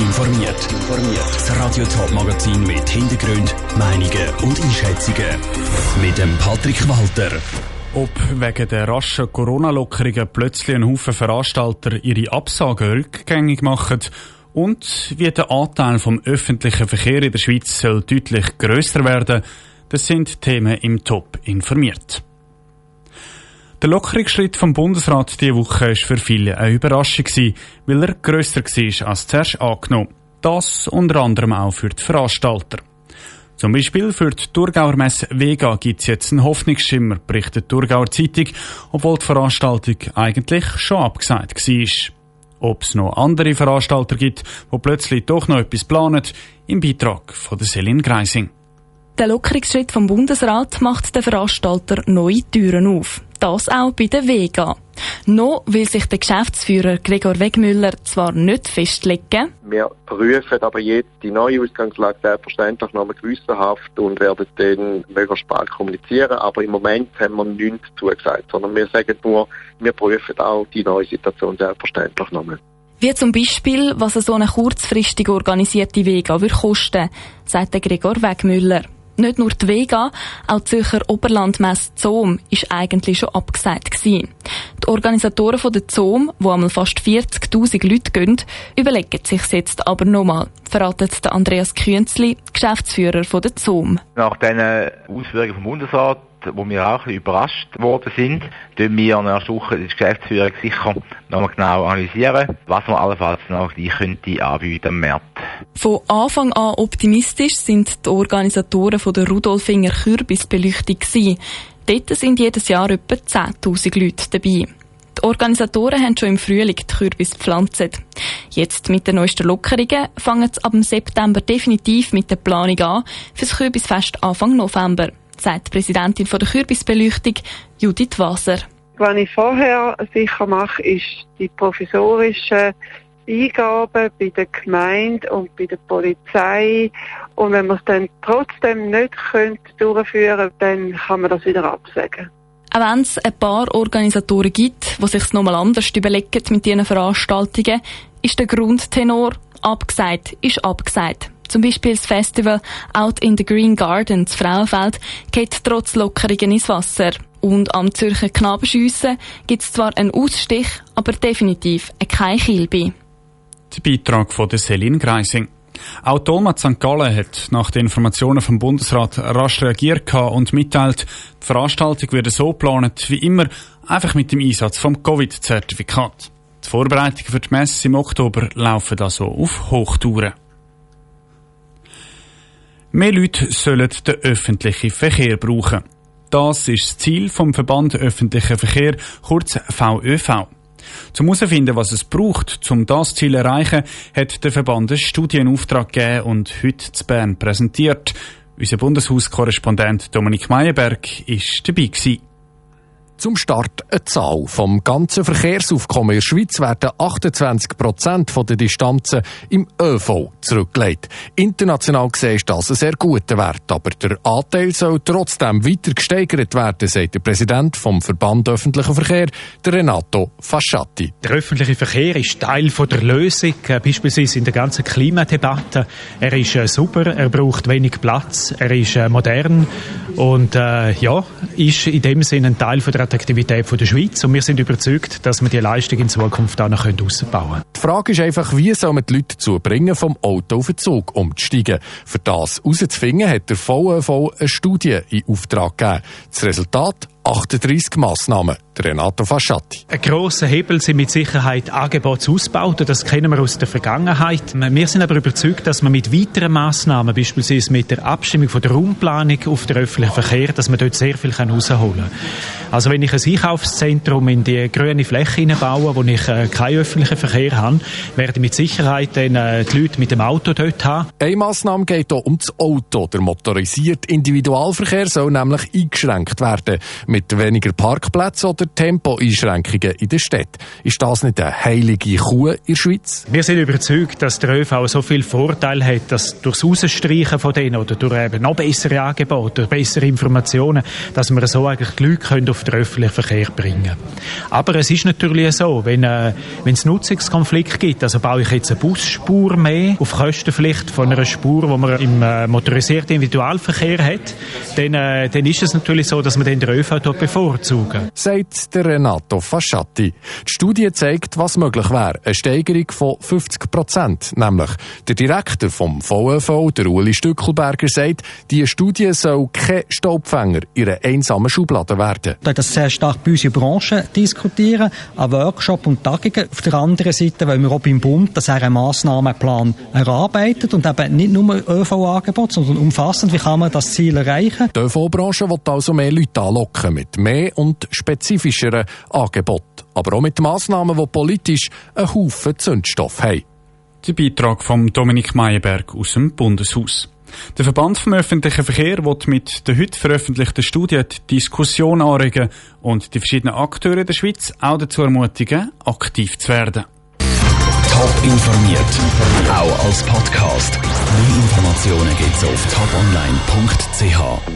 informiert. Das Radio Top Magazin mit Hintergrund, Meinungen und Einschätzungen mit dem Patrick Walter. Ob wegen der raschen Corona-Lockerungen plötzlich ein Haufen Veranstalter ihre Absagen rückgängig machen und wie der Anteil vom öffentlichen Verkehr in der Schweiz soll deutlich grösser werden, das sind Themen im Top informiert. Der Lockerungsschritt vom Bundesrat diese Woche war für viele eine Überraschung, weil er grösser war als zuerst angenommen. Das unter anderem auch für die Veranstalter. Zum Beispiel für die Thurgauer Messe Vega gibt es jetzt einen Hoffnungsschimmer, berichtet die Thurgauer Zeitung, obwohl die Veranstaltung eigentlich schon abgesagt war. Ob es noch andere Veranstalter gibt, die plötzlich doch noch etwas planen, im Beitrag von der Selin Greising. Der Lockerungsschritt vom Bundesrat macht den Veranstalter neue Türen auf. Das auch bei der Vega. Noch will sich der Geschäftsführer Gregor Wegmüller zwar nicht festlegen. Wir prüfen aber jetzt die neue Ausgangslage selbstverständlich nochmal gewissenhaft und werden dann möglichst bald kommunizieren. Aber im Moment haben wir nichts zugesagt, sondern wir sagen nur, wir prüfen auch die neue Situation selbstverständlich nochmal. Wie zum Beispiel, was so eine kurzfristig organisierte Vega würde kosten, sagt der Gregor Wegmüller. Nicht nur die Vega, auch die Zürcher Oberlandmesse Zoom ist eigentlich schon abgesagt gewesen. Die Organisatoren von der Zoom, wo einmal fast 40.000 Leute gehen, überlegen sich jetzt aber nochmal, verratet Andreas Künzli, Geschäftsführer von der Zoom. Nach diesen Ausführungen vom Bundesrat wo wir auch ein überrascht worden sind, tun wir nächste Woche die Geschäftsführung sicher nochmal genau analysieren, was man allenfalls noch die könnte anbieten am März. Von Anfang an optimistisch sind die Organisatoren von der Rudolfinger Kürbisbeleuchtung. Dort sind jedes Jahr etwa 10.000 Leute dabei. Die Organisatoren haben schon im Frühling die Kürbis gepflanzt. Jetzt mit den neuesten Lockerungen fangen sie ab September definitiv mit der Planung an für das Kürbisfest Anfang November, sagt die Präsidentin der Kürbisbeleuchtung Judith Wasser. Was ich vorher sicher mache, ist die provisorischen Eingaben bei der Gemeinde und bei der Polizei. Und wenn man es dann trotzdem nicht könnte durchführen dann kann man das wieder absagen. Auch wenn es ein paar Organisatoren gibt, die sich nochmal anders überlegen mit diesen Veranstaltungen, ist der Grundtenor abgesagt, ist abgesagt. Zum Beispiel das Festival Out in the Green Gardens Frauenfeld geht trotz Lockerungen ins Wasser. Und am Zürcher Knabenschiessen gibt es zwar einen Ausstich, aber definitiv kein Kilby. Der Beitrag von der Celine Greising. Auch Dolmat St. Gallen hat nach den Informationen vom Bundesrat rasch reagiert und mitteilt, die Veranstaltung wird so geplant wie immer, einfach mit dem Einsatz vom Covid-Zertifikat. Die Vorbereitungen für die Messe im Oktober laufen also auf Hochtouren. Mehr Leute sollen den öffentlichen Verkehr brauchen. Das ist das Ziel vom Verband Öffentlicher Verkehr, kurz VÖV. Zum herausfinden, was es braucht, um das Ziel zu erreichen, hat der Verband einen Studienauftrag gegeben und heute zu Bern präsentiert. Unser Bundeshauskorrespondent Dominik Meyerberg ist dabei gewesen. Zum Start eine Zahl. Vom ganzen Verkehrsaufkommen in der Schweiz werden 28 Prozent der Distanzen im ÖV zurückgelegt. International gesehen ist das ein sehr guter Wert, aber der Anteil soll trotzdem weiter gesteigert werden, sagt der Präsident vom Verband Öffentlicher Verkehr, Renato Fasciatti. Der öffentliche Verkehr ist Teil der Lösung, äh, beispielsweise in der ganzen Klimadebatte. Er ist äh, super, er braucht wenig Platz, er ist äh, modern und äh, ja, ist in dem Sinne ein Teil der Attraktivität der Schweiz und wir sind überzeugt, dass wir die Leistung in Zukunft auch noch ausbauen können. Die Frage ist einfach, wie soll man die Leute dazu bringen, vom Auto auf den Zug umzusteigen? Für das herauszufinden, hat der VÖV eine Studie in Auftrag gegeben. Das Resultat 38 Massnahmen. Renato Fasciatti. Ein grosser Hebel sind mit Sicherheit Angebotsausbauten. Das kennen wir aus der Vergangenheit. Wir sind aber überzeugt, dass man mit weiteren Massnahmen, beispielsweise mit der Abstimmung von der Raumplanung auf den öffentlichen Verkehr, dass man dort sehr viel herausholen kann. Also wenn ich ein Einkaufszentrum in die grüne Fläche baue, wo ich äh, keinen öffentlichen Verkehr habe, werde ich mit Sicherheit dann äh, die Leute mit dem Auto dort haben. Eine Massnahme geht hier um das Auto. Der motorisierte Individualverkehr soll nämlich eingeschränkt werden. Mit weniger Parkplätzen oder Tempoeinschränkungen in der Stadt. Ist das nicht eine heilige Kuh in der Schweiz? Wir sind überzeugt, dass der ÖV so viel Vorteil hat, dass durch das Rausstreichen von denen oder durch eben noch bessere Angebote, durch bessere Informationen, dass wir so eigentlich die Leute auf den öffentlichen Verkehr bringen können. Aber es ist natürlich so, wenn, äh, wenn es Nutzungskonflikt gibt, also baue ich jetzt eine Busspur mehr auf Kosten vielleicht von einer Spur, die man im äh, motorisierten Individualverkehr hat, dann, äh, dann ist es natürlich so, dass man den ÖV bevorzugen. Sagt der Renato Fasciatti. Die Studie zeigt, was möglich wäre. Eine Steigerung von 50 Prozent. Nämlich, der Direktor vom VÖV, der Uli Stückelberger, sagt, die Studie soll kein Staubfänger in einer einsamen Schublade werden. Das sehr stark bei uns in Branche diskutieren, an Workshop und Tagungen. Auf der anderen Seite wollen wir auch beim Bund, dass er einen Massnahmenplan erarbeitet und eben nicht nur ÖV-Angebot, sondern umfassend, wie kann man das Ziel erreichen. Die ÖV-Branche will also mehr Leute anlocken mit mehr und spezifischeren Angeboten, aber auch mit Massnahmen, die politisch einen Haufen Zündstoff haben. Der Beitrag von Dominik Meyerberg aus dem Bundeshaus. Der Verband vom öffentlichen Verkehr wird mit der heute veröffentlichten Studie die Diskussion anregen und die verschiedenen Akteure der Schweiz auch dazu ermutigen, aktiv zu werden. Top informiert, auch als Podcast. Mehr Informationen gibt's auf toponline.ch.